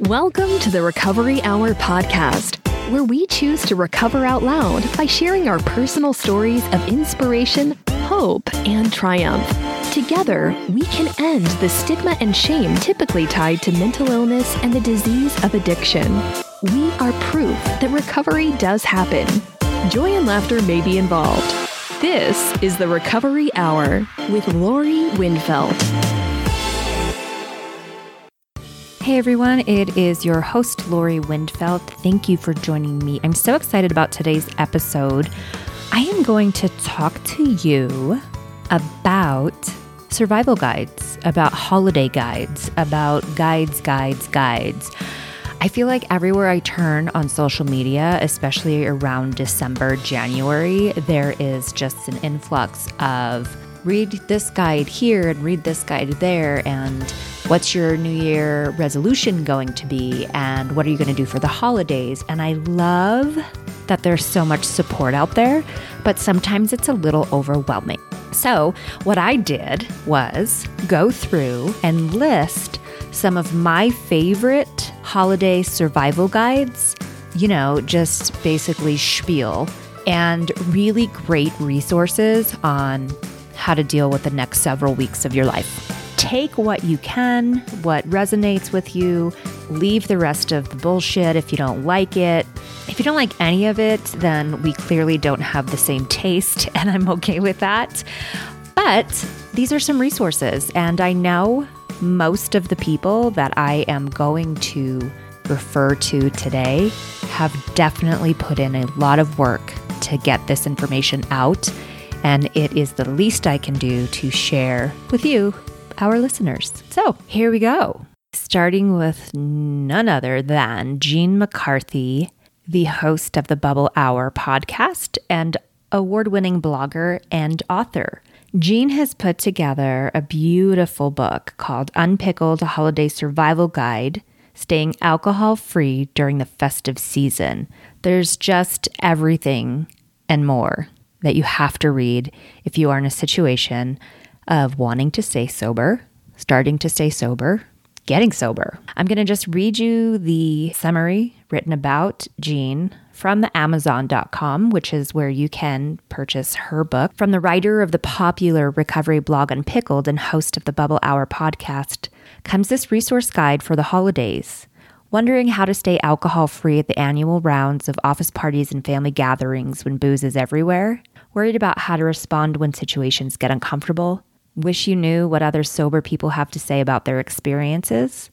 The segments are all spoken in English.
Welcome to the Recovery Hour podcast, where we choose to recover out loud by sharing our personal stories of inspiration, hope, and triumph. Together, we can end the stigma and shame typically tied to mental illness and the disease of addiction. We are proof that recovery does happen. Joy and laughter may be involved. This is the Recovery Hour with Lori Windfeld. Hey everyone, it is your host, Lori Windfeld. Thank you for joining me. I'm so excited about today's episode. I am going to talk to you about survival guides, about holiday guides, about guides, guides, guides. I feel like everywhere I turn on social media, especially around December, January, there is just an influx of read this guide here and read this guide there and what's your new year resolution going to be and what are you going to do for the holidays? And i love that there's so much support out there but sometimes it's a little overwhelming. So what i did was go through and list some of my favorite holiday survival guides you know just basically spiel and really great resources on how to deal with the next several weeks of your life. Take what you can, what resonates with you, leave the rest of the bullshit if you don't like it. If you don't like any of it, then we clearly don't have the same taste, and I'm okay with that. But these are some resources, and I know most of the people that I am going to refer to today have definitely put in a lot of work to get this information out and it is the least I can do to share with you, our listeners. So here we go. Starting with none other than Jean McCarthy, the host of the Bubble Hour podcast and award winning blogger and author. Jean has put together a beautiful book called Unpickled a Holiday Survival Guide Staying Alcohol Free During the Festive Season. There's just everything and more that you have to read if you are in a situation of wanting to stay sober, starting to stay sober, getting sober. I'm going to just read you the summary written about Jean from the Amazon.com, which is where you can purchase her book. From the writer of the popular recovery blog Unpickled and host of the Bubble Hour podcast, comes this resource guide for the holidays. Wondering how to stay alcohol free at the annual rounds of office parties and family gatherings when booze is everywhere? Worried about how to respond when situations get uncomfortable? Wish you knew what other sober people have to say about their experiences?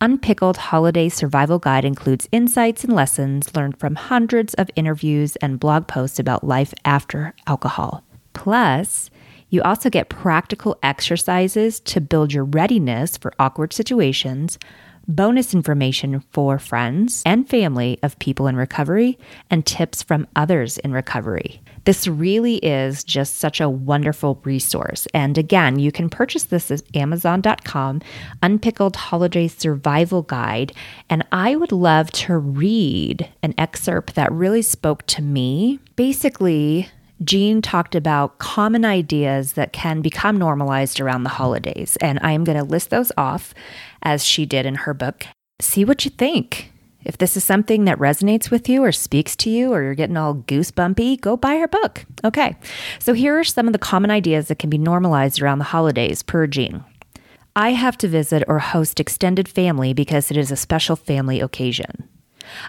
Unpickled Holiday Survival Guide includes insights and lessons learned from hundreds of interviews and blog posts about life after alcohol. Plus, you also get practical exercises to build your readiness for awkward situations bonus information for friends and family of people in recovery, and tips from others in recovery. This really is just such a wonderful resource. And again, you can purchase this at Amazon.com, Unpickled Holiday Survival Guide. And I would love to read an excerpt that really spoke to me. Basically, Jean talked about common ideas that can become normalized around the holidays. And I am going to list those off as she did in her book. See what you think. If this is something that resonates with you or speaks to you or you're getting all goosebumpy, go buy her book. Okay, so here are some of the common ideas that can be normalized around the holidays per Jean. I have to visit or host extended family because it is a special family occasion.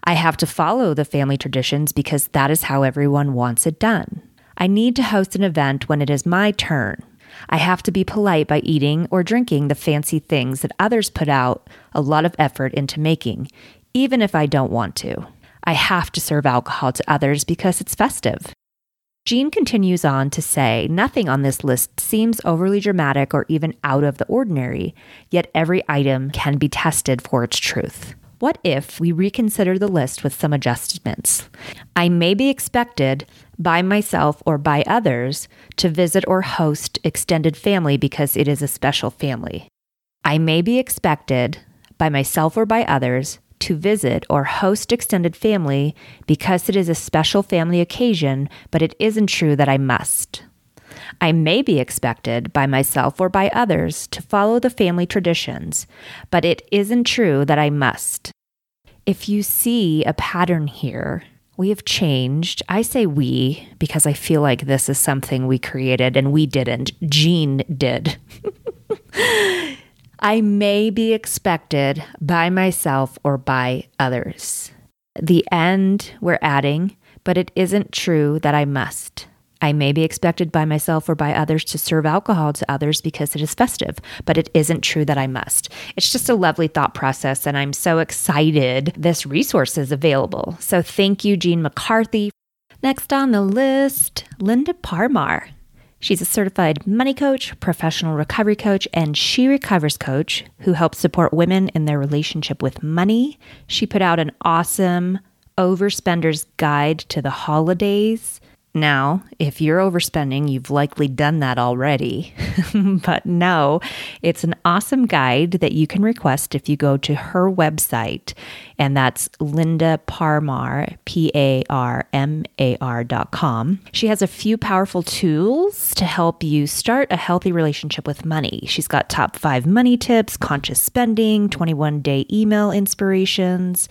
I have to follow the family traditions because that is how everyone wants it done. I need to host an event when it is my turn. I have to be polite by eating or drinking the fancy things that others put out a lot of effort into making, even if I don't want to. I have to serve alcohol to others because it's festive. Jean continues on to say nothing on this list seems overly dramatic or even out of the ordinary, yet every item can be tested for its truth. What if we reconsider the list with some adjustments? I may be expected by myself or by others to visit or host extended family because it is a special family. I may be expected by myself or by others to visit or host extended family because it is a special family occasion, but it isn't true that I must. I may be expected by myself or by others to follow the family traditions, but it isn't true that I must. if you see a pattern here, we have changed. I say we because I feel like this is something we created and we didn't. Jean did. I may be expected by myself or by others. The end we're adding, but it isn't true that I must. I may be expected by myself or by others to serve alcohol to others because it is festive, but it isn't true that I must. It's just a lovely thought process, and I'm so excited this resource is available. So thank you, Jean McCarthy. Next on the list, Linda Parmar. She's a certified money coach, professional recovery coach, and She Recovers coach who helps support women in their relationship with money. She put out an awesome overspender's guide to the holidays now, if you're overspending, you've likely done that already. but no, it's an awesome guide that you can request if you go to her website, and that's Linda Parmar, P A R M A R dot com. She has a few powerful tools to help you start a healthy relationship with money. She's got top five money tips, conscious spending, 21 day email inspirations,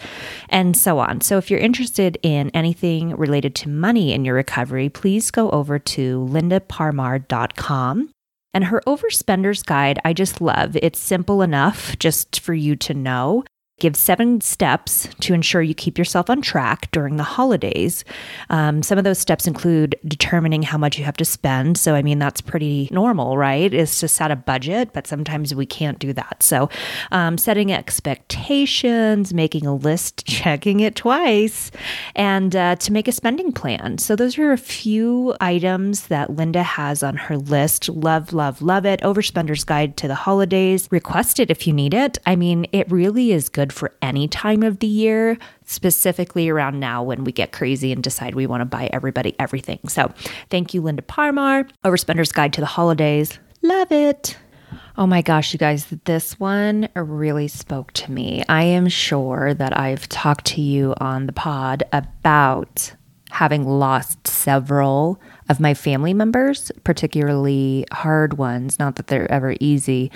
and so on. So if you're interested in anything related to money in your recovery, please go over to lindaparmar.com. And her overspender's guide, I just love. It's simple enough just for you to know Give seven steps to ensure you keep yourself on track during the holidays. Um, some of those steps include determining how much you have to spend. So, I mean, that's pretty normal, right? Is to set a budget, but sometimes we can't do that. So, um, setting expectations, making a list, checking it twice, and uh, to make a spending plan. So, those are a few items that Linda has on her list. Love, love, love it. Overspender's Guide to the Holidays. Request it if you need it. I mean, it really is good good for any time of the year, specifically around now when we get crazy and decide we want to buy everybody everything. So, thank you, Linda Parmar. Overspender's Guide to the Holidays. Love it. Oh my gosh, you guys, this one really spoke to me. I am sure that I've talked to you on the pod about having lost several of my family members, particularly hard ones, not that they're ever easy,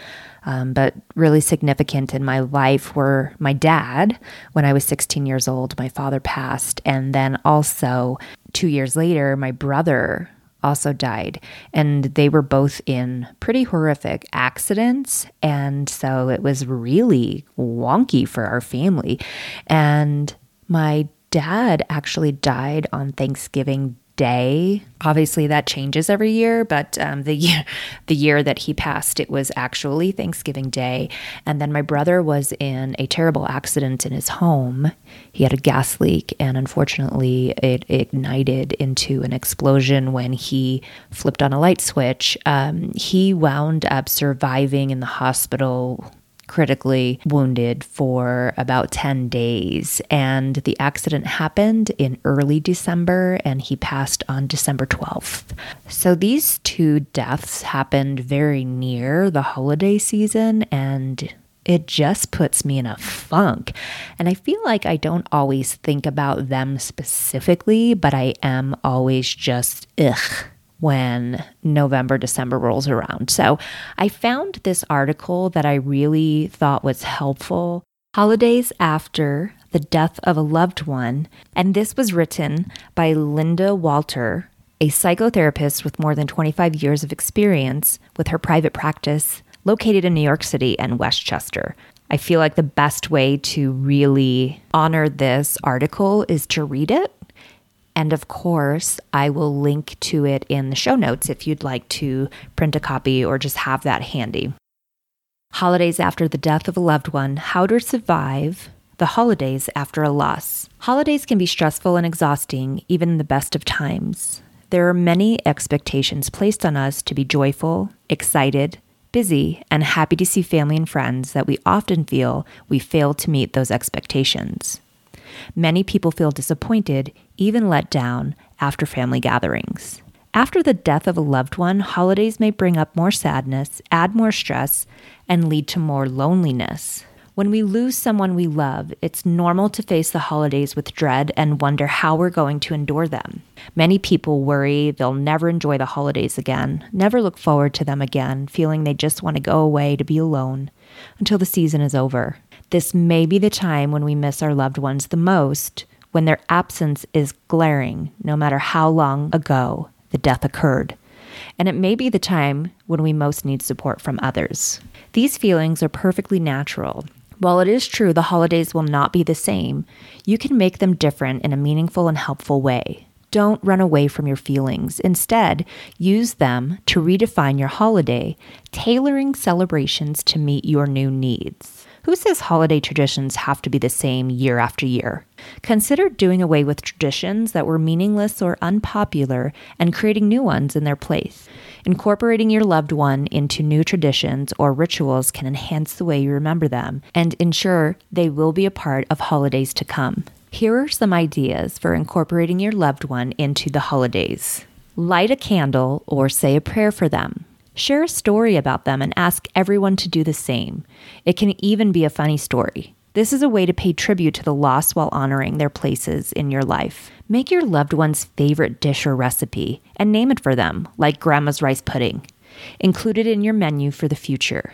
um, but really significant in my life were my dad. When I was 16 years old, my father passed. And then also, two years later, my brother also died. And they were both in pretty horrific accidents. And so it was really wonky for our family. And my dad actually died on Thanksgiving day. Obviously, that changes every year, but um, the year the year that he passed, it was actually Thanksgiving Day. And then my brother was in a terrible accident in his home. He had a gas leak, and unfortunately, it ignited into an explosion when he flipped on a light switch. Um, he wound up surviving in the hospital critically wounded for about 10 days. And the accident happened in early December and he passed on December 12th. So these two deaths happened very near the holiday season and it just puts me in a funk. And I feel like I don't always think about them specifically, but I am always just, ugh, when November, December rolls around. So I found this article that I really thought was helpful. Holidays After the Death of a Loved One. And this was written by Linda Walter, a psychotherapist with more than 25 years of experience with her private practice located in New York City and Westchester. I feel like the best way to really honor this article is to read it and of course, I will link to it in the show notes if you'd like to print a copy or just have that handy. Holidays after the death of a loved one, how to survive the holidays after a loss. Holidays can be stressful and exhausting, even in the best of times. There are many expectations placed on us to be joyful, excited, busy, and happy to see family and friends that we often feel we fail to meet those expectations. Many people feel disappointed, even let down, after family gatherings. After the death of a loved one, holidays may bring up more sadness, add more stress, and lead to more loneliness. When we lose someone we love, it's normal to face the holidays with dread and wonder how we're going to endure them. Many people worry they'll never enjoy the holidays again, never look forward to them again, feeling they just want to go away to be alone until the season is over. This may be the time when we miss our loved ones the most, when their absence is glaring, no matter how long ago the death occurred. And it may be the time when we most need support from others. These feelings are perfectly natural. While it is true the holidays will not be the same, you can make them different in a meaningful and helpful way. Don't run away from your feelings. Instead, use them to redefine your holiday, tailoring celebrations to meet your new needs. Who says holiday traditions have to be the same year after year? Consider doing away with traditions that were meaningless or unpopular and creating new ones in their place. Incorporating your loved one into new traditions or rituals can enhance the way you remember them and ensure they will be a part of holidays to come. Here are some ideas for incorporating your loved one into the holidays. Light a candle or say a prayer for them. Share a story about them and ask everyone to do the same. It can even be a funny story. This is a way to pay tribute to the lost while honoring their places in your life. Make your loved one's favorite dish or recipe and name it for them, like grandma's rice pudding. Include it in your menu for the future.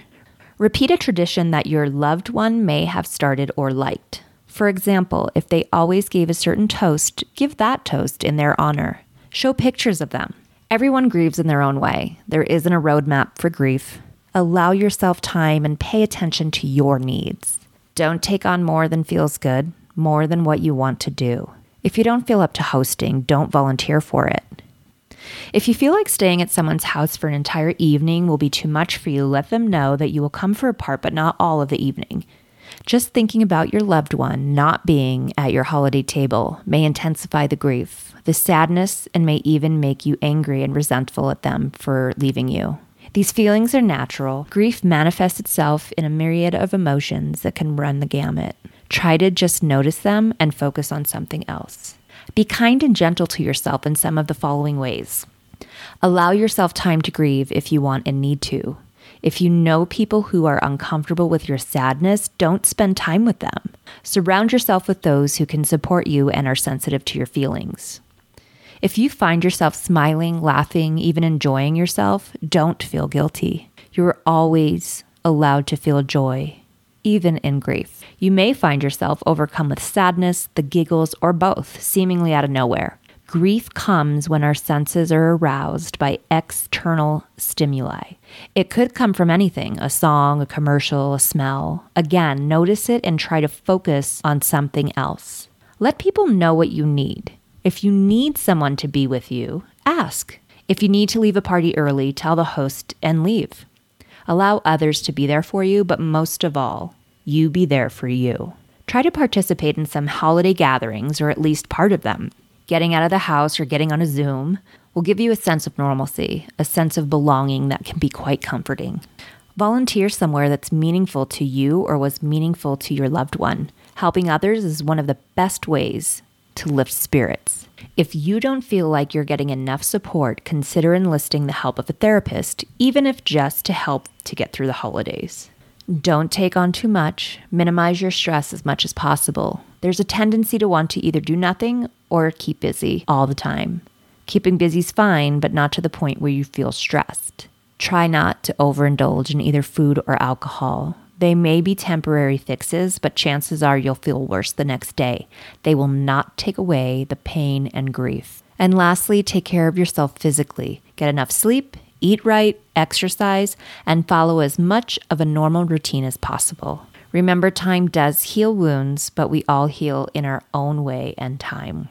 Repeat a tradition that your loved one may have started or liked. For example, if they always gave a certain toast, give that toast in their honor. Show pictures of them. Everyone grieves in their own way. There isn't a roadmap for grief. Allow yourself time and pay attention to your needs. Don't take on more than feels good, more than what you want to do. If you don't feel up to hosting, don't volunteer for it. If you feel like staying at someone's house for an entire evening will be too much for you, let them know that you will come for a part but not all of the evening. Just thinking about your loved one not being at your holiday table may intensify the grief, the sadness, and may even make you angry and resentful at them for leaving you. These feelings are natural. Grief manifests itself in a myriad of emotions that can run the gamut. Try to just notice them and focus on something else. Be kind and gentle to yourself in some of the following ways. Allow yourself time to grieve if you want and need to. If you know people who are uncomfortable with your sadness, don't spend time with them. Surround yourself with those who can support you and are sensitive to your feelings. If you find yourself smiling, laughing, even enjoying yourself, don't feel guilty. You're always allowed to feel joy, even in grief. You may find yourself overcome with sadness, the giggles, or both, seemingly out of nowhere. Grief comes when our senses are aroused by external stimuli. It could come from anything a song, a commercial, a smell. Again, notice it and try to focus on something else. Let people know what you need. If you need someone to be with you, ask. If you need to leave a party early, tell the host and leave. Allow others to be there for you, but most of all, you be there for you. Try to participate in some holiday gatherings or at least part of them getting out of the house or getting on a Zoom will give you a sense of normalcy, a sense of belonging that can be quite comforting. Volunteer somewhere that's meaningful to you or was meaningful to your loved one. Helping others is one of the best ways to lift spirits. If you don't feel like you're getting enough support, consider enlisting the help of a therapist, even if just to help to get through the holidays. Don't take on too much, minimize your stress as much as possible. There's a tendency to want to either do nothing or keep busy all the time. Keeping busy is fine, but not to the point where you feel stressed. Try not to overindulge in either food or alcohol. They may be temporary fixes, but chances are you'll feel worse the next day. They will not take away the pain and grief. And lastly, take care of yourself physically. Get enough sleep, eat right, exercise, and follow as much of a normal routine as possible. Remember, time does heal wounds, but we all heal in our own way and time.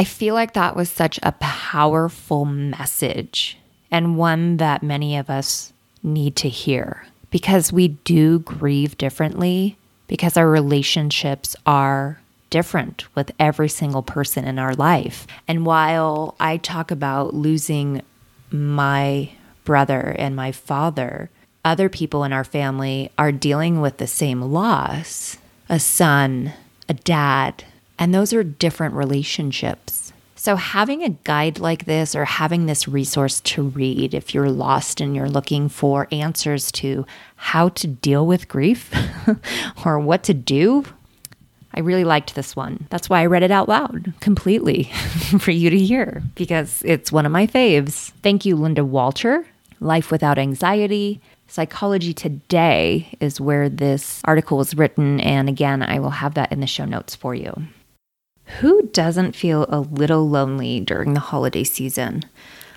I feel like that was such a powerful message and one that many of us need to hear because we do grieve differently because our relationships are different with every single person in our life. And while I talk about losing my brother and my father, other people in our family are dealing with the same loss a son, a dad, and those are different relationships. So, having a guide like this or having this resource to read if you're lost and you're looking for answers to how to deal with grief or what to do, I really liked this one. That's why I read it out loud completely for you to hear because it's one of my faves. Thank you, Linda Walter. Life Without Anxiety Psychology Today is where this article was written. And again, I will have that in the show notes for you. Who doesn't feel a little lonely during the holiday season?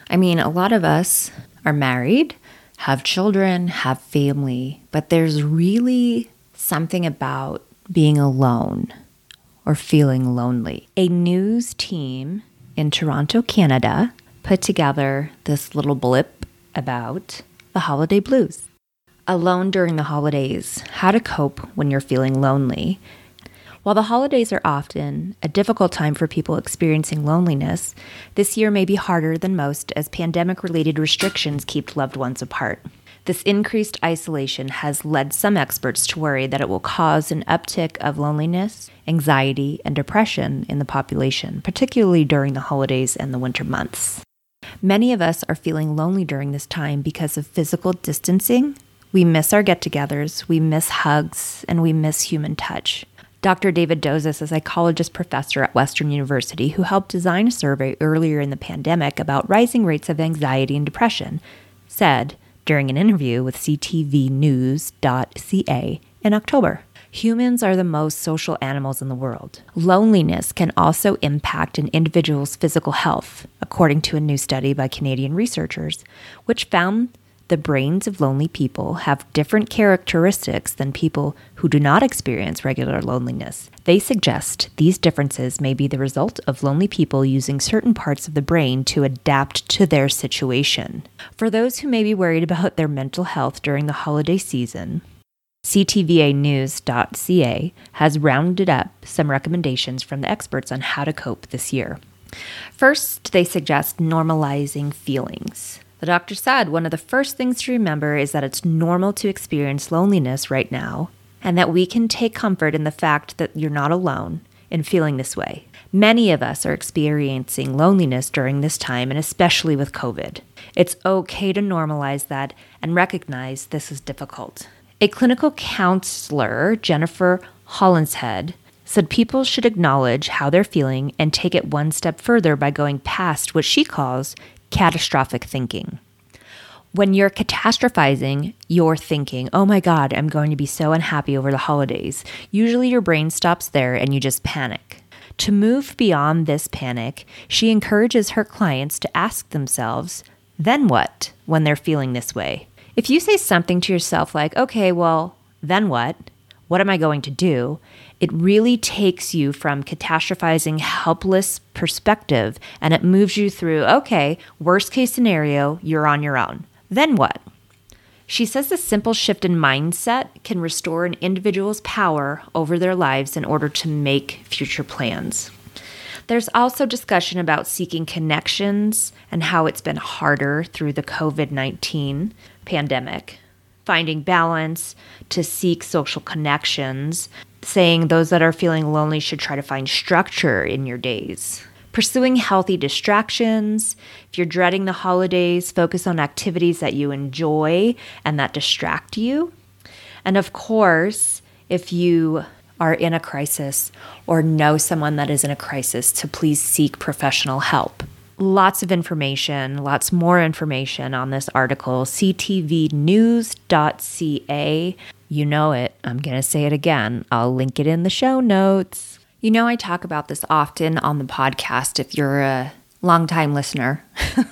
I mean, a lot of us are married, have children, have family, but there's really something about being alone or feeling lonely. A news team in Toronto, Canada, put together this little blip about the holiday blues. Alone during the holidays, how to cope when you're feeling lonely. While the holidays are often a difficult time for people experiencing loneliness, this year may be harder than most as pandemic related restrictions keep loved ones apart. This increased isolation has led some experts to worry that it will cause an uptick of loneliness, anxiety, and depression in the population, particularly during the holidays and the winter months. Many of us are feeling lonely during this time because of physical distancing. We miss our get togethers, we miss hugs, and we miss human touch. Dr. David Dozois, a psychologist professor at Western University who helped design a survey earlier in the pandemic about rising rates of anxiety and depression, said during an interview with CTVnews.ca in October. Humans are the most social animals in the world. Loneliness can also impact an individual's physical health, according to a new study by Canadian researchers, which found the brains of lonely people have different characteristics than people who do not experience regular loneliness. They suggest these differences may be the result of lonely people using certain parts of the brain to adapt to their situation. For those who may be worried about their mental health during the holiday season, CTVnews.ca has rounded up some recommendations from the experts on how to cope this year. First, they suggest normalizing feelings. The doctor said one of the first things to remember is that it's normal to experience loneliness right now, and that we can take comfort in the fact that you're not alone in feeling this way. Many of us are experiencing loneliness during this time, and especially with COVID. It's okay to normalize that and recognize this is difficult. A clinical counselor, Jennifer Hollinshead, said people should acknowledge how they're feeling and take it one step further by going past what she calls catastrophic thinking. When you're catastrophizing, you're thinking, oh my God, I'm going to be so unhappy over the holidays. Usually your brain stops there and you just panic. To move beyond this panic, she encourages her clients to ask themselves, then what, when they're feeling this way? If you say something to yourself like, okay, well, then what? What am I going to do? It really takes you from catastrophizing helpless perspective and it moves you through, okay, worst case scenario, you're on your own. Then what? She says a simple shift in mindset can restore an individual's power over their lives in order to make future plans. There's also discussion about seeking connections and how it's been harder through the COVID 19 pandemic finding balance, to seek social connections, saying those that are feeling lonely should try to find structure in your days. Pursuing healthy distractions. If you're dreading the holidays, focus on activities that you enjoy and that distract you. And of course, if you are in a crisis or know someone that is in a crisis, to please seek professional help lots of information, lots more information on this article, ctvnews.ca. You know it. I'm going to say it again. I'll link it in the show notes. You know, I talk about this often on the podcast if you're a longtime listener,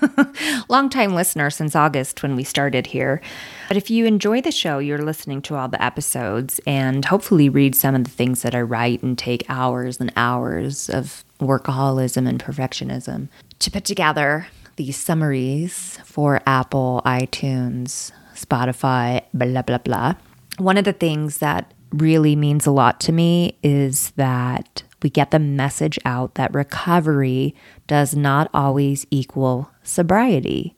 longtime listener since August when we started here. But if you enjoy the show, you're listening to all the episodes and hopefully read some of the things that I write and take hours and hours of workaholism and perfectionism to put together these summaries for Apple, iTunes, Spotify, blah, blah, blah. One of the things that really means a lot to me is that we get the message out that recovery does not always equal sobriety.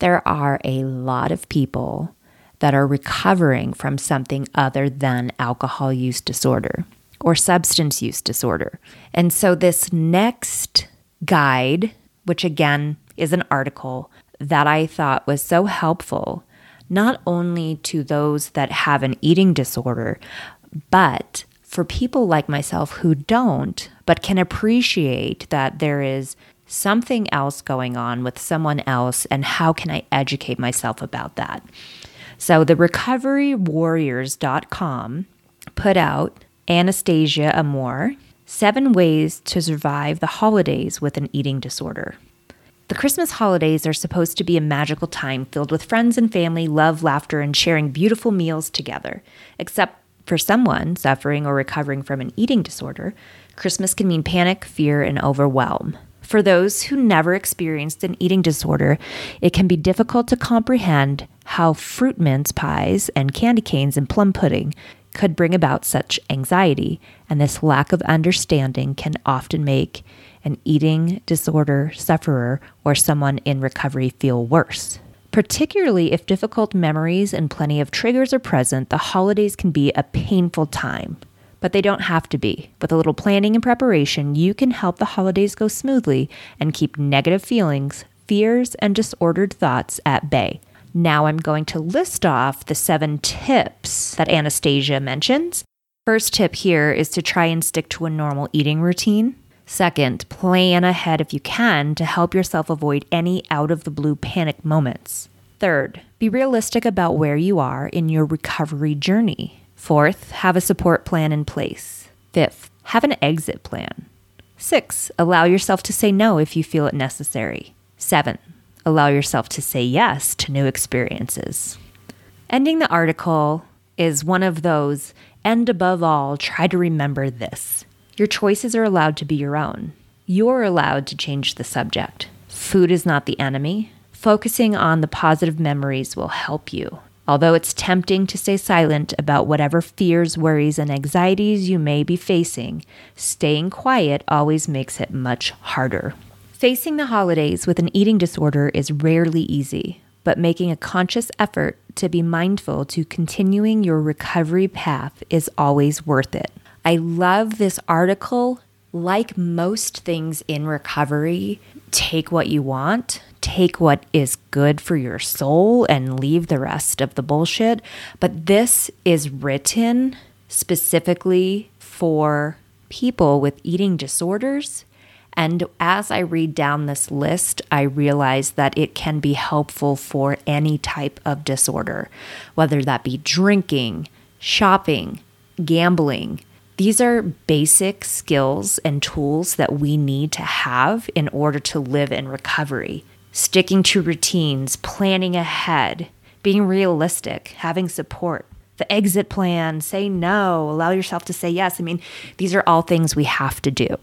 There are a lot of people that are recovering from something other than alcohol use disorder or substance use disorder. And so, this next guide which again is an article that I thought was so helpful, not only to those that have an eating disorder, but for people like myself who don't, but can appreciate that there is something else going on with someone else and how can I educate myself about that. So the recoverywarriors.com put out Anastasia Amour, Seven Ways to Survive the Holidays with an Eating Disorder. The Christmas holidays are supposed to be a magical time filled with friends and family, love, laughter, and sharing beautiful meals together. Except for someone suffering or recovering from an eating disorder, Christmas can mean panic, fear, and overwhelm. For those who never experienced an eating disorder, it can be difficult to comprehend how fruit mince pies and candy canes and plum pudding could bring about such anxiety, and this lack of understanding can often make an eating disorder sufferer or someone in recovery feel worse. Particularly if difficult memories and plenty of triggers are present, the holidays can be a painful time. But they don't have to be. With a little planning and preparation, you can help the holidays go smoothly and keep negative feelings, fears, and disordered thoughts at bay. Now I'm going to list off the seven tips that Anastasia mentions. First tip here is to try and stick to a normal eating routine. Second, plan ahead if you can to help yourself avoid any out of the blue panic moments. Third, be realistic about where you are in your recovery journey. Fourth, have a support plan in place. Fifth, have an exit plan. Six, allow yourself to say no if you feel it necessary. Seven, allow yourself to say yes to new experiences. Ending the article is one of those, and above all, try to remember this. Your choices are allowed to be your own. You're allowed to change the subject. Food is not the enemy. Focusing on the positive memories will help you. Although it's tempting to stay silent about whatever fears, worries, and anxieties you may be facing, staying quiet always makes it much harder. Facing the holidays with an eating disorder is rarely easy, but making a conscious effort to be mindful to continuing your recovery path is always worth it. I love this article. Like most things in recovery, take what you want, take what is good for your soul, and leave the rest of the bullshit. But this is written specifically for people with eating disorders and as I read down this list, I realize that it can be helpful for any type of disorder, whether that be drinking, shopping, gambling. These are basic skills and tools that we need to have in order to live in recovery. Sticking to routines, planning ahead, being realistic, having support, the exit plan, say no, allow yourself to say yes. I mean, these are all things we have to do.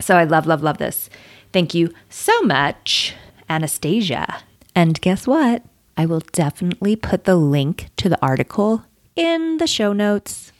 So I love, love, love this. Thank you so much, Anastasia. And guess what? I will definitely put the link to the article in the show notes.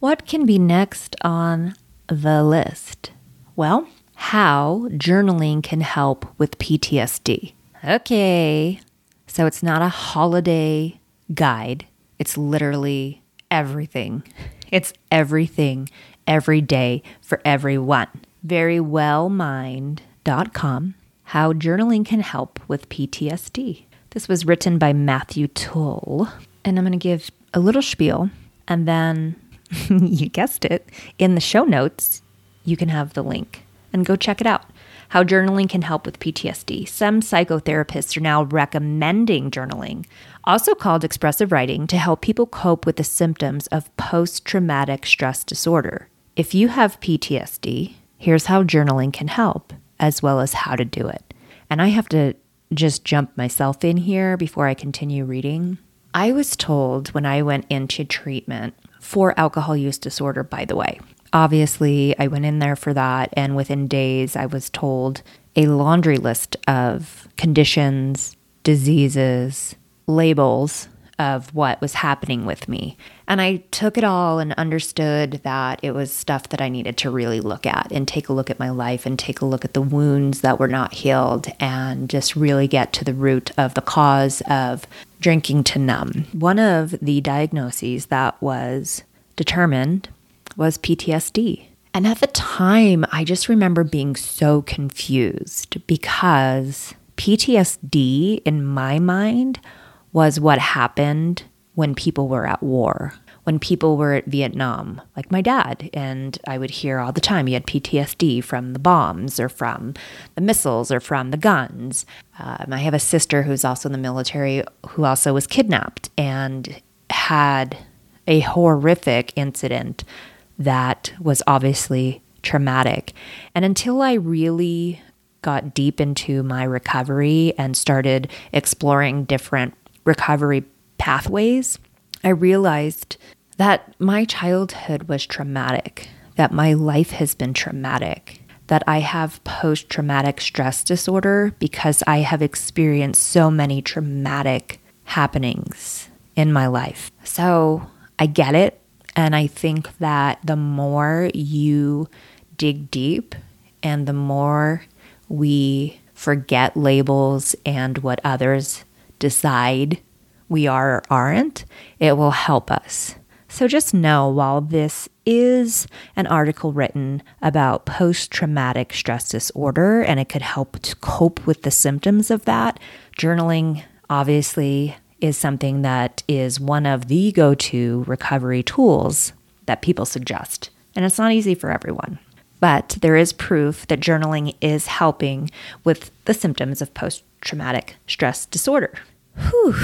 What can be next on the list? Well, how journaling can help with PTSD. Okay, so it's not a holiday guide, it's literally everything. It's everything every day for everyone verywellmind.com How Journaling Can Help with PTSD. This was written by Matthew Tull. And I'm going to give a little spiel. And then, you guessed it, in the show notes, you can have the link and go check it out. How journaling can help with PTSD. Some psychotherapists are now recommending journaling, also called expressive writing, to help people cope with the symptoms of post traumatic stress disorder. If you have PTSD, Here's how journaling can help, as well as how to do it. And I have to just jump myself in here before I continue reading. I was told when I went into treatment for alcohol use disorder, by the way. Obviously, I went in there for that, and within days, I was told a laundry list of conditions, diseases, labels of what was happening with me. And I took it all and understood that it was stuff that I needed to really look at and take a look at my life and take a look at the wounds that were not healed and just really get to the root of the cause of drinking to numb. One of the diagnoses that was determined was PTSD. And at the time, I just remember being so confused because PTSD in my mind was what happened when people were at war, when people were at Vietnam, like my dad, and I would hear all the time he had PTSD from the bombs or from the missiles or from the guns. Um, I have a sister who's also in the military who also was kidnapped and had a horrific incident that was obviously traumatic. And until I really got deep into my recovery and started exploring different recovery pathways, I realized that my childhood was traumatic, that my life has been traumatic, that I have post traumatic stress disorder because I have experienced so many traumatic happenings in my life. So I get it. And I think that the more you dig deep and the more we forget labels and what others decide we are or aren't, it will help us. So just know while this is an article written about post traumatic stress disorder and it could help to cope with the symptoms of that, journaling obviously is something that is one of the go to recovery tools that people suggest. And it's not easy for everyone. But there is proof that journaling is helping with the symptoms of post traumatic stress disorder. Whew.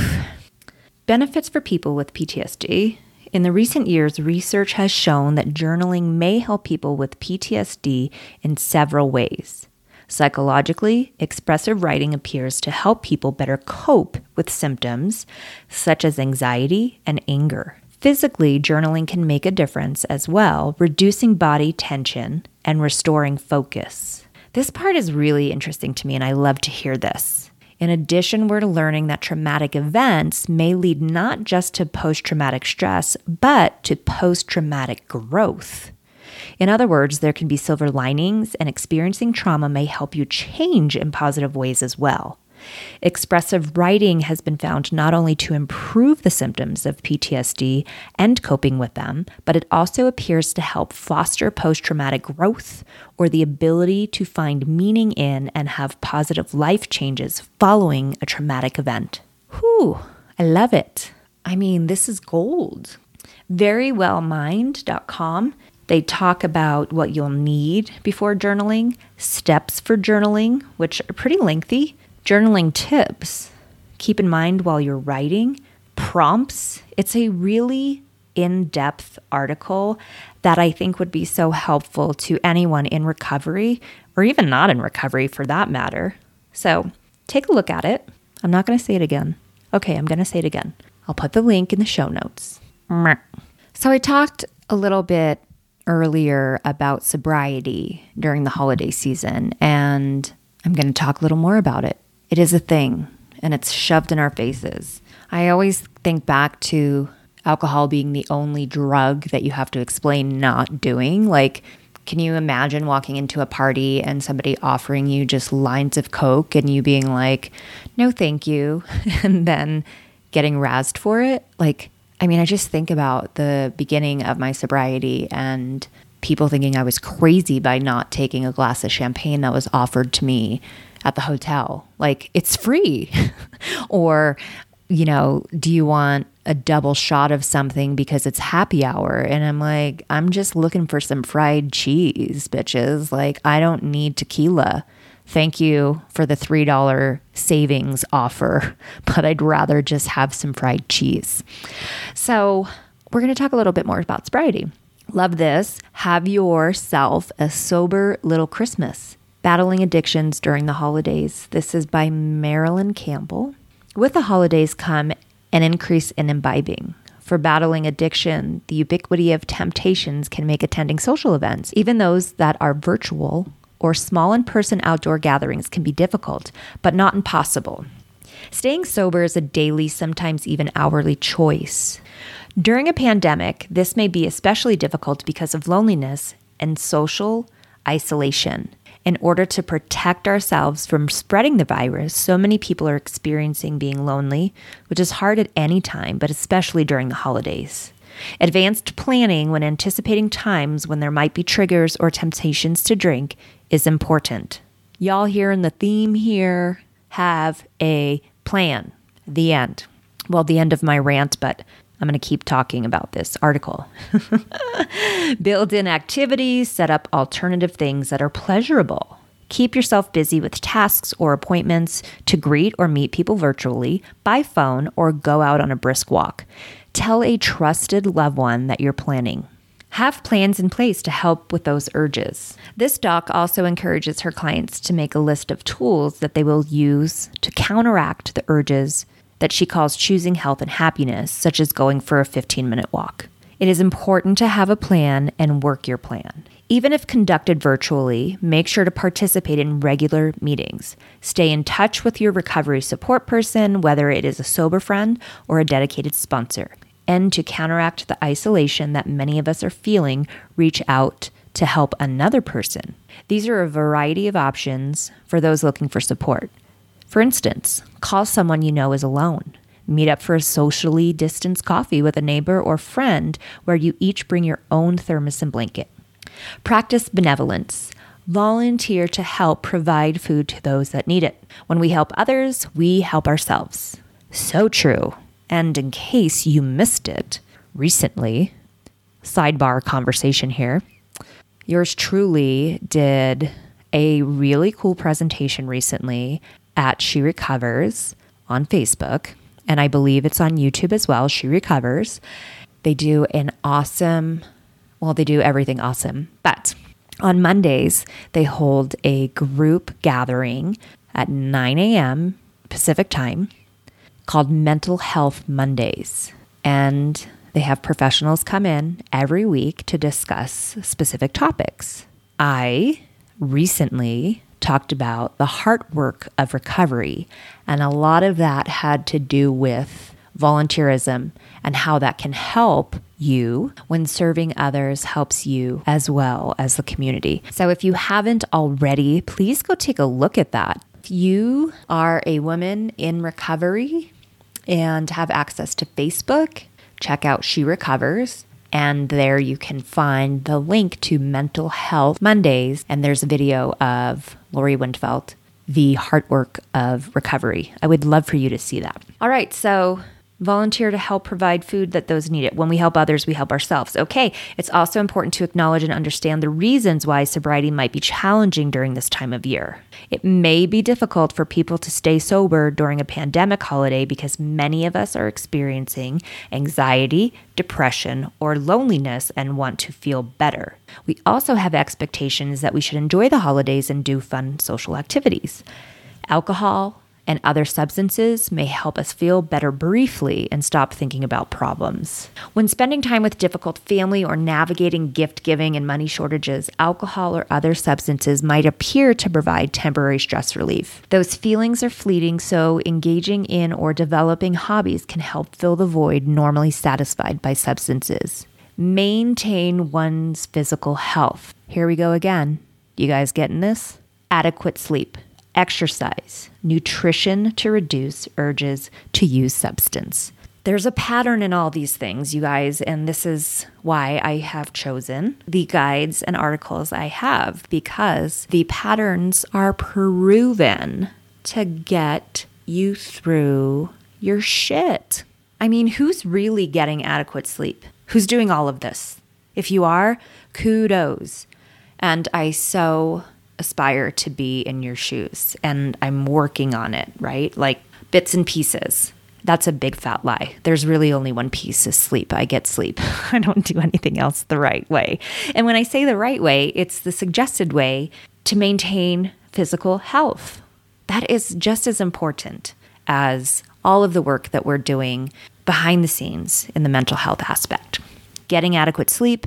Benefits for people with PTSD. In the recent years, research has shown that journaling may help people with PTSD in several ways. Psychologically, expressive writing appears to help people better cope with symptoms such as anxiety and anger. Physically, journaling can make a difference as well, reducing body tension and restoring focus. This part is really interesting to me, and I love to hear this. In addition, we're learning that traumatic events may lead not just to post traumatic stress, but to post traumatic growth. In other words, there can be silver linings, and experiencing trauma may help you change in positive ways as well. Expressive writing has been found not only to improve the symptoms of PTSD and coping with them, but it also appears to help foster post traumatic growth or the ability to find meaning in and have positive life changes following a traumatic event. Whew, I love it. I mean, this is gold. Verywellmind.com they talk about what you'll need before journaling, steps for journaling, which are pretty lengthy, journaling tips, keep in mind while you're writing, prompts. It's a really in depth article that I think would be so helpful to anyone in recovery or even not in recovery for that matter. So take a look at it. I'm not going to say it again. Okay, I'm going to say it again. I'll put the link in the show notes. So I talked a little bit earlier about sobriety during the holiday season, and I'm going to talk a little more about it. It is a thing and it's shoved in our faces. I always think back to alcohol being the only drug that you have to explain not doing. Like, can you imagine walking into a party and somebody offering you just lines of Coke and you being like, no, thank you, and then getting razzed for it? Like, I mean, I just think about the beginning of my sobriety and people thinking I was crazy by not taking a glass of champagne that was offered to me at the hotel. Like it's free. or, you know, do you want a double shot of something because it's happy hour? And I'm like, I'm just looking for some fried cheese, bitches. Like, I don't need tequila. Thank you for the $3 savings offer, but I'd rather just have some fried cheese. So, we're going to talk a little bit more about sobriety. Love this. Have yourself a sober little Christmas. Battling Addictions During the Holidays. This is by Marilyn Campbell. With the holidays come an increase in imbibing. For battling addiction, the ubiquity of temptations can make attending social events, even those that are virtual or small in person outdoor gatherings, can be difficult, but not impossible. Staying sober is a daily, sometimes even hourly choice. During a pandemic, this may be especially difficult because of loneliness and social isolation in order to protect ourselves from spreading the virus, so many people are experiencing being lonely, which is hard at any time, but especially during the holidays. Advanced planning when anticipating times when there might be triggers or temptations to drink is important. Y'all hearing the theme here have a plan. The end. Well, the end of my rant, but I'm going to keep talking about this article. Build in activities, set up alternative things that are pleasurable. Keep yourself busy with tasks or appointments to greet or meet people virtually, by phone, or go out on a brisk walk. Tell a trusted loved one that you're planning. Have plans in place to help with those urges. This doc also encourages her clients to make a list of tools that they will use to counteract the urges that she calls choosing health and happiness, such as going for a 15 minute walk. It is important to have a plan and work your plan. Even if conducted virtually, make sure to participate in regular meetings. Stay in touch with your recovery support person, whether it is a sober friend or a dedicated sponsor and to counteract the isolation that many of us are feeling, reach out to help another person. These are a variety of options for those looking for support. For instance, call someone you know is alone. Meet up for a socially distanced coffee with a neighbor or friend where you each bring your own thermos and blanket. Practice benevolence. Volunteer to help provide food to those that need it. When we help others, we help ourselves. So true. And in case you missed it recently, sidebar conversation here, yours truly did a really cool presentation recently at She Recovers on Facebook. And I believe it's on YouTube as well. She Recovers. They do an awesome, well, they do everything awesome. But on Mondays, they hold a group gathering at 9 a.m. Pacific time called Mental Health Mondays. And they have professionals come in every week to discuss specific topics. I recently talked about the heart work of recovery, and a lot of that had to do with volunteerism and how that can help you when serving others helps you as well as the community. So, if you haven't already, please go take a look at that. If you are a woman in recovery and have access to Facebook, check out She Recovers. And there you can find the link to Mental Health Mondays. And there's a video of Lori Windfeld, the heart work of recovery. I would love for you to see that. All right. So Volunteer to help provide food that those need it. When we help others, we help ourselves. Okay, it's also important to acknowledge and understand the reasons why sobriety might be challenging during this time of year. It may be difficult for people to stay sober during a pandemic holiday because many of us are experiencing anxiety, depression, or loneliness and want to feel better. We also have expectations that we should enjoy the holidays and do fun social activities. Alcohol, and other substances may help us feel better briefly and stop thinking about problems. When spending time with difficult family or navigating gift giving and money shortages, alcohol or other substances might appear to provide temporary stress relief. Those feelings are fleeting, so engaging in or developing hobbies can help fill the void normally satisfied by substances. Maintain one's physical health. Here we go again. You guys getting this? Adequate sleep exercise, nutrition to reduce urges to use substance. There's a pattern in all these things, you guys, and this is why I have chosen the guides and articles I have because the patterns are proven to get you through your shit. I mean, who's really getting adequate sleep? Who's doing all of this? If you are, kudos. And I so aspire to be in your shoes and I'm working on it, right? Like bits and pieces. That's a big fat lie. There's really only one piece is sleep. I get sleep. I don't do anything else the right way. And when I say the right way, it's the suggested way to maintain physical health. That is just as important as all of the work that we're doing behind the scenes in the mental health aspect. Getting adequate sleep,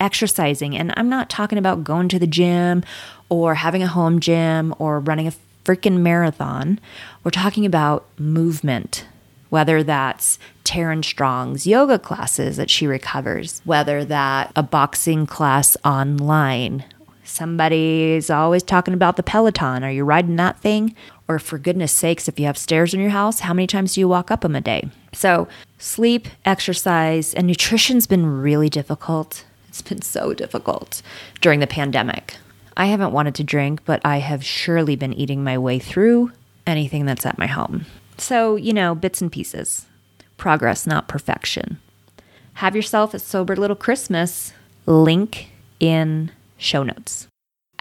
exercising. And I'm not talking about going to the gym or having a home gym or running a freaking marathon. We're talking about movement, whether that's Taryn Strong's yoga classes that she recovers, whether that a boxing class online. Somebody's always talking about the Peloton. Are you riding that thing? Or for goodness sakes, if you have stairs in your house, how many times do you walk up them a day? So, sleep, exercise, and nutrition's been really difficult. It's been so difficult during the pandemic. I haven't wanted to drink, but I have surely been eating my way through anything that's at my home. So, you know, bits and pieces. Progress, not perfection. Have yourself a sober little Christmas. Link in show notes.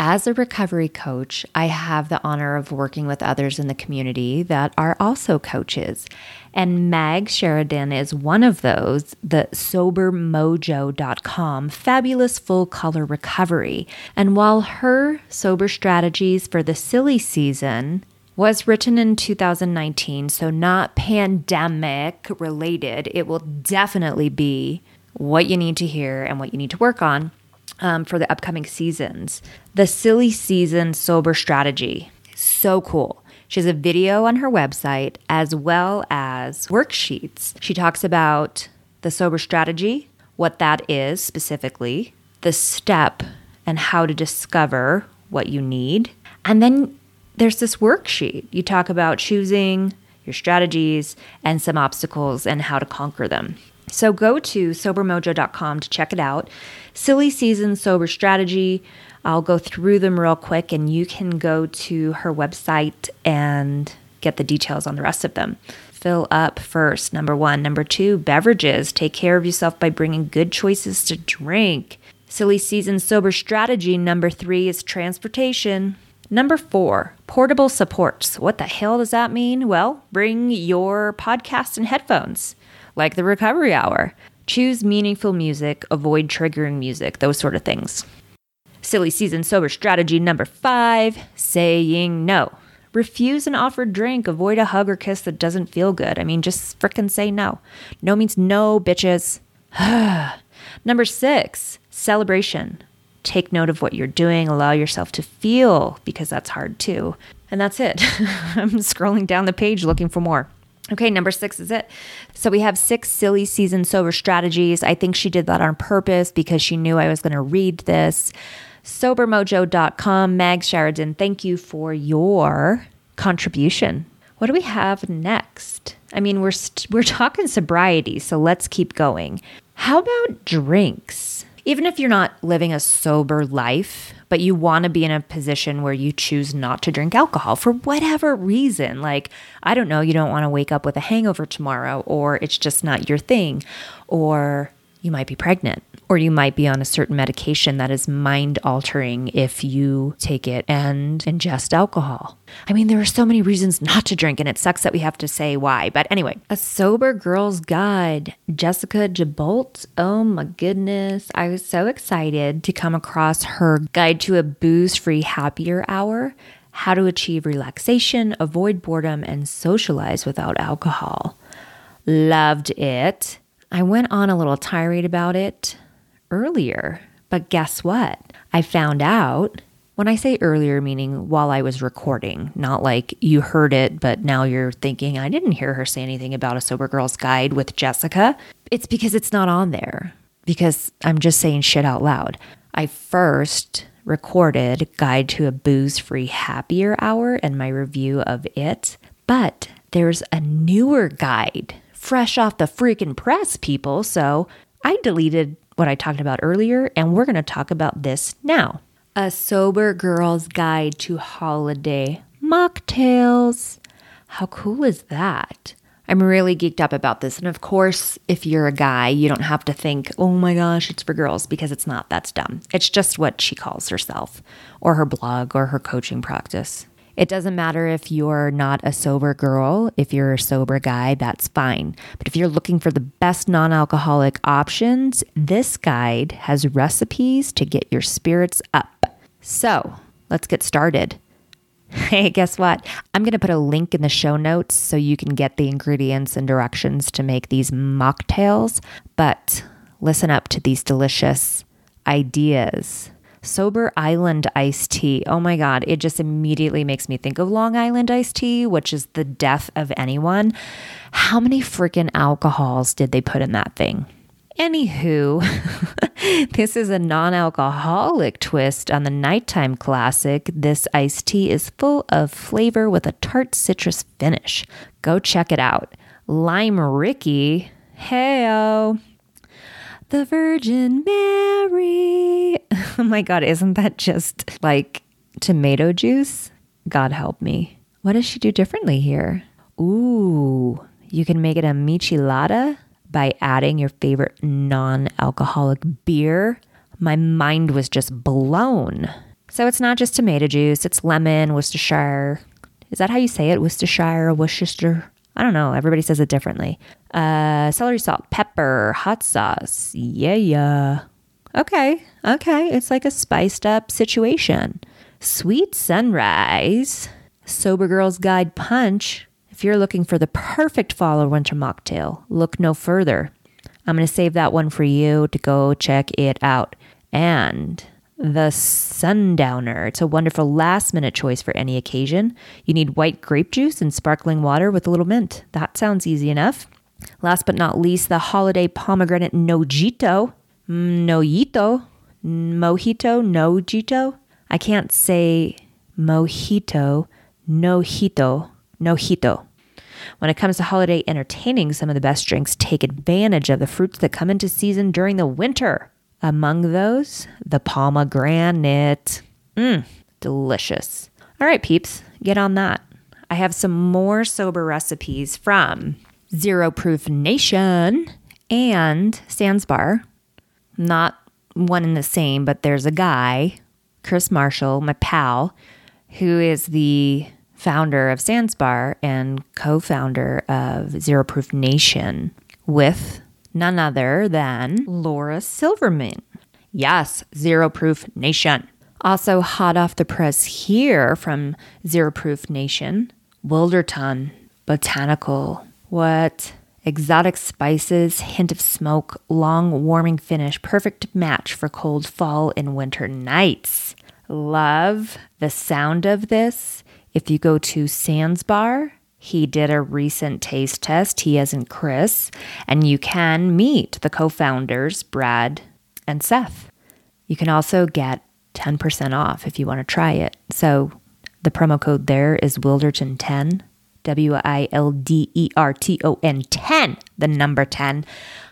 As a recovery coach, I have the honor of working with others in the community that are also coaches. And Mags Sheridan is one of those, the sobermojo.com fabulous full color recovery. And while her sober strategies for the silly season was written in 2019, so not pandemic related, it will definitely be what you need to hear and what you need to work on um, for the upcoming seasons. The Silly Season Sober Strategy. So cool. She has a video on her website as well as worksheets. She talks about the sober strategy, what that is specifically, the step, and how to discover what you need. And then there's this worksheet. You talk about choosing your strategies and some obstacles and how to conquer them. So go to sobermojo.com to check it out. Silly Season Sober Strategy. I'll go through them real quick and you can go to her website and get the details on the rest of them. Fill up first, number one. Number two, beverages. Take care of yourself by bringing good choices to drink. Silly Season Sober Strategy. Number three is transportation. Number four, portable supports. What the hell does that mean? Well, bring your podcast and headphones, like the recovery hour. Choose meaningful music, avoid triggering music, those sort of things. Silly season sober strategy number five saying no. Refuse an offered drink, avoid a hug or kiss that doesn't feel good. I mean, just frickin' say no. No means no, bitches. number six, celebration. Take note of what you're doing, allow yourself to feel, because that's hard too. And that's it. I'm scrolling down the page looking for more. Okay, number six is it. So we have six silly season sober strategies. I think she did that on purpose because she knew I was going to read this. Sobermojo.com, Mags Sheridan, thank you for your contribution. What do we have next? I mean, we're we st- we're talking sobriety, so let's keep going. How about drinks? Even if you're not living a sober life, but you want to be in a position where you choose not to drink alcohol for whatever reason. Like, I don't know, you don't want to wake up with a hangover tomorrow, or it's just not your thing, or you might be pregnant or you might be on a certain medication that is mind altering if you take it and ingest alcohol. I mean, there are so many reasons not to drink, and it sucks that we have to say why. But anyway, a sober girl's guide, Jessica Jeboult. Oh my goodness. I was so excited to come across her guide to a booze free happier hour. How to achieve relaxation, avoid boredom, and socialize without alcohol. Loved it. I went on a little tirade about it earlier, but guess what? I found out when I say earlier, meaning while I was recording, not like you heard it, but now you're thinking, I didn't hear her say anything about a Sober Girl's Guide with Jessica. It's because it's not on there, because I'm just saying shit out loud. I first recorded Guide to a Booze Free Happier Hour and my review of it, but there's a newer guide fresh off the freaking press, people. So I deleted what I talked about earlier, and we're going to talk about this now. A Sober Girl's Guide to Holiday Mocktails. How cool is that? I'm really geeked up about this. And of course, if you're a guy, you don't have to think, oh my gosh, it's for girls, because it's not. That's dumb. It's just what she calls herself, or her blog, or her coaching practice. It doesn't matter if you're not a sober girl, if you're a sober guy, that's fine. But if you're looking for the best non alcoholic options, this guide has recipes to get your spirits up. So let's get started. Hey, guess what? I'm going to put a link in the show notes so you can get the ingredients and directions to make these mocktails. But listen up to these delicious ideas Sober Island iced tea. Oh my God, it just immediately makes me think of Long Island iced tea, which is the death of anyone. How many freaking alcohols did they put in that thing? Anywho, this is a non alcoholic twist on the nighttime classic. This iced tea is full of flavor with a tart citrus finish. Go check it out. Lime Rickey, heyo the Virgin Mary. Oh my God, isn't that just like tomato juice? God help me. What does she do differently here? Ooh, you can make it a michelada, by adding your favorite non alcoholic beer, my mind was just blown. So it's not just tomato juice, it's lemon, Worcestershire. Is that how you say it? Worcestershire or Worcester? I don't know. Everybody says it differently. Uh, celery salt, pepper, hot sauce. Yeah, yeah. Okay, okay. It's like a spiced up situation. Sweet Sunrise, Sober Girl's Guide Punch. If you're looking for the perfect fall or winter mocktail, look no further. I'm going to save that one for you to go check it out. And the Sundowner. It's a wonderful last minute choice for any occasion. You need white grape juice and sparkling water with a little mint. That sounds easy enough. Last but not least, the holiday pomegranate nojito. Mm, nojito. Mojito. Nojito. I can't say mojito. Nojito. Nojito. When it comes to holiday entertaining, some of the best drinks take advantage of the fruits that come into season during the winter. Among those, the pomegranate. Mmm, delicious. All right, peeps, get on that. I have some more sober recipes from Zero Proof Nation and Sans Bar. Not one and the same, but there's a guy, Chris Marshall, my pal, who is the founder of Sans Bar and co founder of Zero Proof Nation with none other than Laura Silverman. Yes, Zero Proof Nation. Also, hot off the press here from Zero Proof Nation, Wilderton Botanical. What? Exotic spices, hint of smoke, long warming finish, perfect match for cold fall and winter nights. Love the sound of this. If you go to Sans Bar, he did a recent taste test, he in Chris, and you can meet the co founders, Brad and Seth. You can also get 10% off if you want to try it. So the promo code there is Wilderton10, W I L D E R T O N 10, the number 10.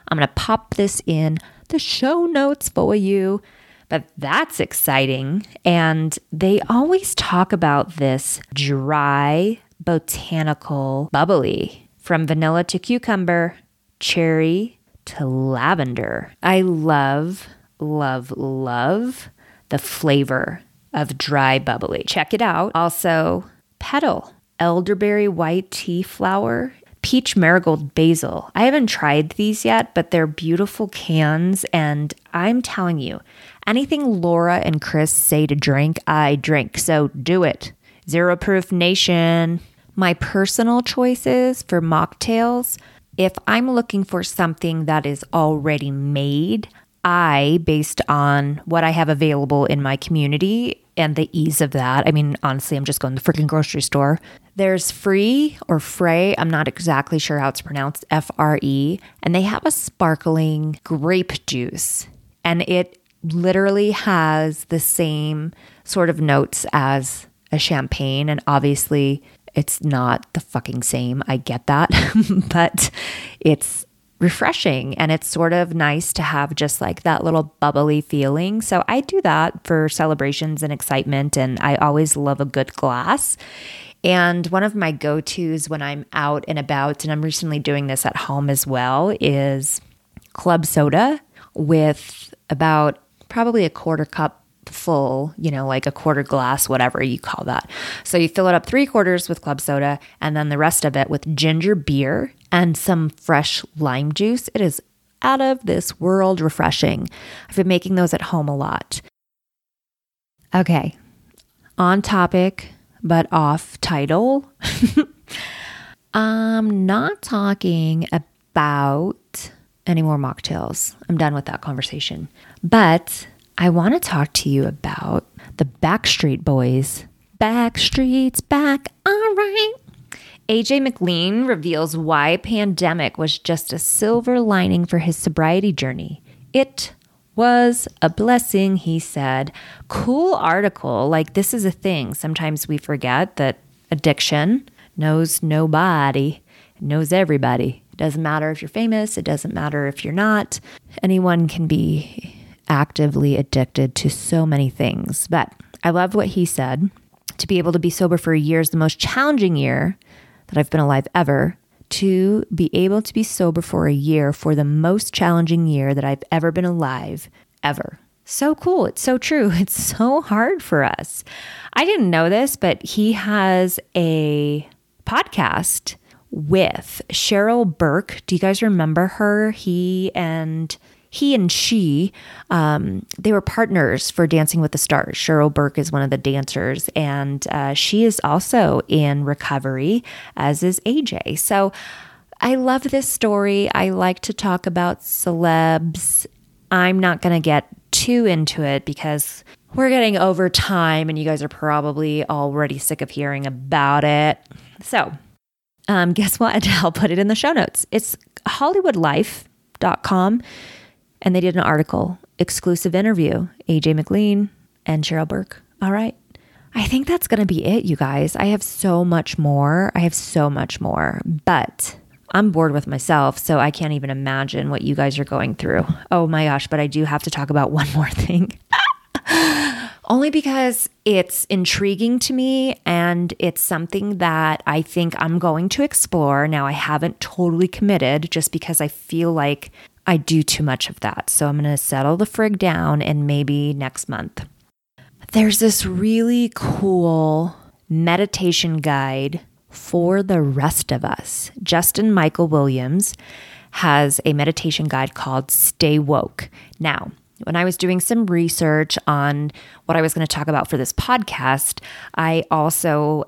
I'm going to pop this in the show notes for you. But that's exciting. And they always talk about this dry botanical bubbly from vanilla to cucumber, cherry to lavender. I love, love, love the flavor of dry bubbly. Check it out. Also, petal, elderberry white tea flower, peach marigold basil. I haven't tried these yet, but they're beautiful cans. And I'm telling you, anything Laura and Chris say to drink, I drink. So do it. Zero Proof Nation. My personal choices for mocktails, if I'm looking for something that is already made, I, based on what I have available in my community and the ease of that, I mean, honestly, I'm just going to the freaking grocery store. There's Free or Frey, I'm not exactly sure how it's pronounced, F R E, and they have a sparkling grape juice. And it literally has the same sort of notes as a champagne. And obviously, it's not the fucking same. I get that. but it's refreshing and it's sort of nice to have just like that little bubbly feeling. So I do that for celebrations and excitement. And I always love a good glass. And one of my go tos when I'm out and about, and I'm recently doing this at home as well, is club soda with about probably a quarter cup full, you know, like a quarter glass, whatever you call that. So you fill it up three quarters with club soda and then the rest of it with ginger beer and some fresh lime juice. It is out of this world refreshing. I've been making those at home a lot. Okay, on topic, but off title. I'm not talking about any more mocktails. I'm done with that conversation. But I want to talk to you about the Backstreet Boys. Backstreet's back, all right. AJ McLean reveals why pandemic was just a silver lining for his sobriety journey. It was a blessing, he said. Cool article. Like, this is a thing. Sometimes we forget that addiction knows nobody, it knows everybody. It doesn't matter if you're famous, it doesn't matter if you're not. Anyone can be actively addicted to so many things. But I love what he said. To be able to be sober for a year is the most challenging year that I've been alive ever. to be able to be sober for a year for the most challenging year that I've ever been alive, ever. So cool. It's so true. It's so hard for us. I didn't know this, but he has a podcast with Cheryl Burke. Do you guys remember her? He and he and she, um, they were partners for Dancing with the Stars. Cheryl Burke is one of the dancers, and uh, she is also in recovery, as is AJ. So I love this story. I like to talk about celebs. I'm not going to get too into it because we're getting over time and you guys are probably already sick of hearing about it. So, um, guess what? I'll put it in the show notes. It's hollywoodlife.com and they did an article, exclusive interview, AJ McLean and Cheryl Burke. All right. I think that's going to be it, you guys. I have so much more. I have so much more, but I'm bored with myself, so I can't even imagine what you guys are going through. Oh my gosh, but I do have to talk about one more thing. Only because it's intriguing to me and it's something that I think I'm going to explore. Now, I haven't totally committed just because I feel like I do too much of that. So I'm going to settle the frig down and maybe next month. There's this really cool meditation guide for the rest of us. Justin Michael Williams has a meditation guide called Stay Woke. Now, when I was doing some research on what I was going to talk about for this podcast, I also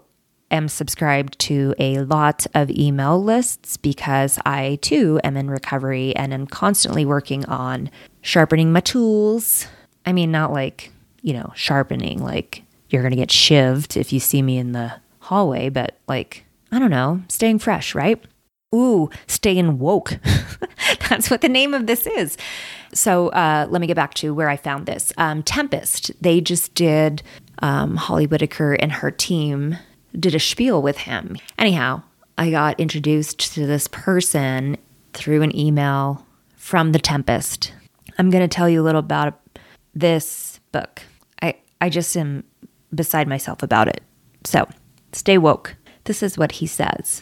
am subscribed to a lot of email lists because I too am in recovery and am constantly working on sharpening my tools. I mean, not like, you know, sharpening, like you're going to get shivved if you see me in the hallway, but like, I don't know, staying fresh, right? Ooh, staying woke. That's what the name of this is. So uh, let me get back to where I found this. Um, Tempest, they just did um, Holly Whitaker and her team did a spiel with him. Anyhow, I got introduced to this person through an email from The Tempest. I'm going to tell you a little about this book. I, I just am beside myself about it. So stay woke. This is what he says.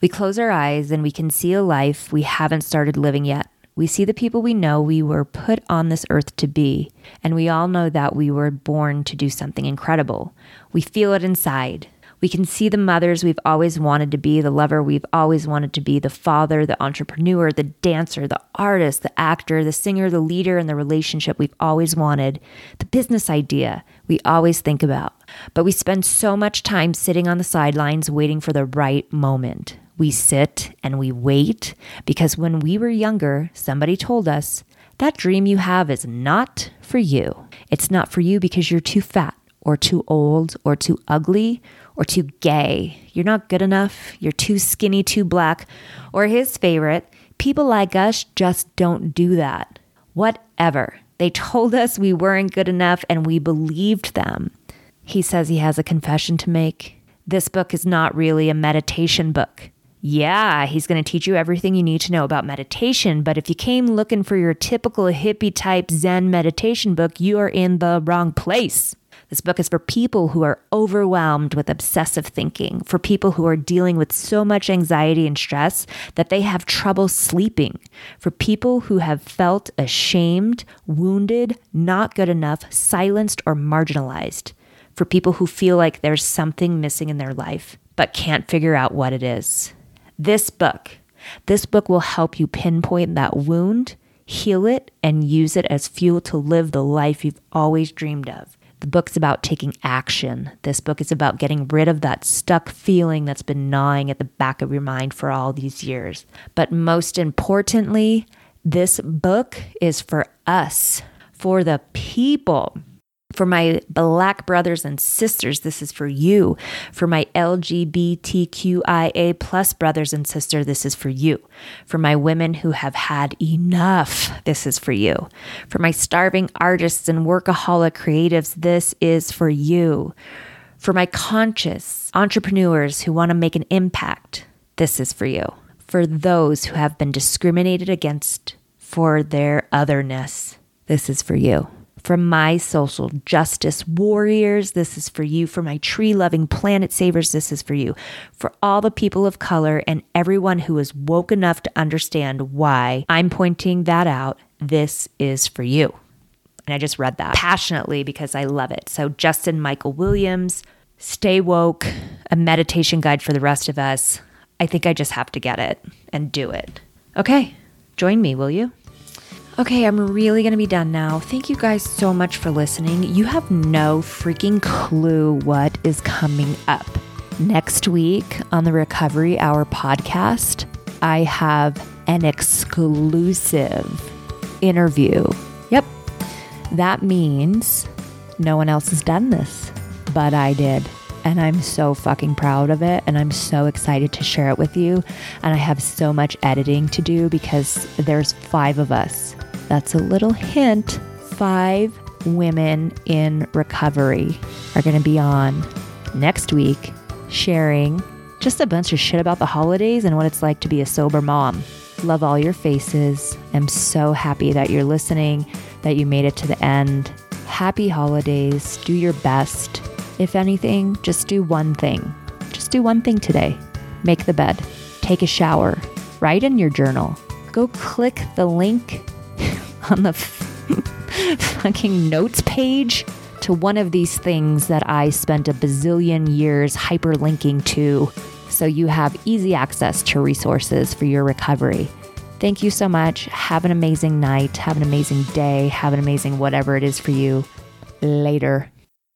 We close our eyes and we can see a life we haven't started living yet. We see the people we know we were put on this earth to be, and we all know that we were born to do something incredible. We feel it inside. We can see the mothers we've always wanted to be, the lover we've always wanted to be, the father, the entrepreneur, the dancer, the artist, the actor, the singer, the leader, and the relationship we've always wanted, the business idea we always think about. But we spend so much time sitting on the sidelines waiting for the right moment. We sit and we wait because when we were younger, somebody told us that dream you have is not for you. It's not for you because you're too fat or too old or too ugly or too gay. You're not good enough. You're too skinny, too black. Or his favorite, people like us just don't do that. Whatever. They told us we weren't good enough and we believed them. He says he has a confession to make. This book is not really a meditation book. Yeah, he's going to teach you everything you need to know about meditation, but if you came looking for your typical hippie type Zen meditation book, you are in the wrong place. This book is for people who are overwhelmed with obsessive thinking, for people who are dealing with so much anxiety and stress that they have trouble sleeping, for people who have felt ashamed, wounded, not good enough, silenced, or marginalized, for people who feel like there's something missing in their life but can't figure out what it is. This book, this book will help you pinpoint that wound, heal it, and use it as fuel to live the life you've always dreamed of. The book's about taking action. This book is about getting rid of that stuck feeling that's been gnawing at the back of your mind for all these years. But most importantly, this book is for us, for the people. For my black brothers and sisters, this is for you. For my LGBTQIA plus brothers and sisters, this is for you. For my women who have had enough, this is for you. For my starving artists and workaholic creatives, this is for you. For my conscious entrepreneurs who want to make an impact, this is for you. For those who have been discriminated against for their otherness, this is for you For my social justice warriors, this is for you. For my tree loving planet savers, this is for you. For all the people of color and everyone who is woke enough to understand why I'm pointing that out, this is for you. And I just read that passionately because I love it. So, Justin Michael Williams, Stay Woke, a meditation guide for the rest of us. I think I just have to get it and do it. Okay, join me, will you? Okay, I'm really to be done now. Thank you guys so much for listening. You have no freaking clue what is coming up. Next week on the Recovery Hour podcast, I have an exclusive interview. Yep, that means no one else has done this, but I did. And I'm so fucking proud of it. And I'm so excited to share it with you. And I have so much editing to do because there's five of us. That's a little hint. Five women in recovery are going to be on next week sharing just a bunch of shit about the holidays and what it's like to be a sober mom. Love all your faces. I'm so happy that you're listening, that you made it to the end. Happy holidays. Do your best. If anything, just do one thing. Just do one thing today. Make the bed. Take a shower. Write in your journal. Go click the link on the f- fucking notes page to one of these things that I spent a bazillion years hyperlinking to so you have easy access to resources for your recovery. Thank you so much. Have an amazing night. Have an amazing day. Have an amazing whatever it is for you. Later.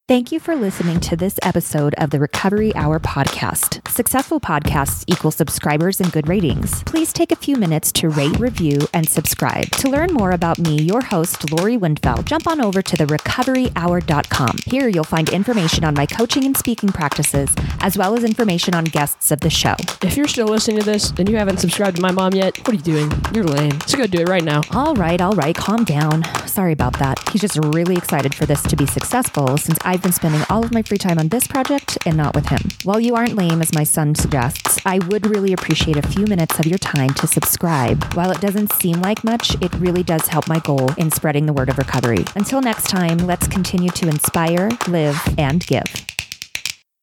Thank you for listening to this episode of the Recovery Hour podcast. Successful podcasts equal subscribers and good ratings. Please take a few minutes to rate, review, and subscribe. To learn more about me, your host, Lori Windfeld, jump on over to the therecoveryhour.com. Here you'll find information on my coaching and speaking practices, as well as information on guests of the show. If you're still listening to this and you haven't subscribed to my mom yet, what are you doing? You're lame. So go do it right now. All right, all right, calm down. Sorry about that. He's just really excited for this to be successful since I've been spending all of my free time on this project and not with him. While you aren't lame, as my son suggests, I would really appreciate a few minutes of your time to subscribe. While it doesn't seem like much, it really does help my goal in spreading the word of recovery. Until next time, let's continue to inspire, live, and give.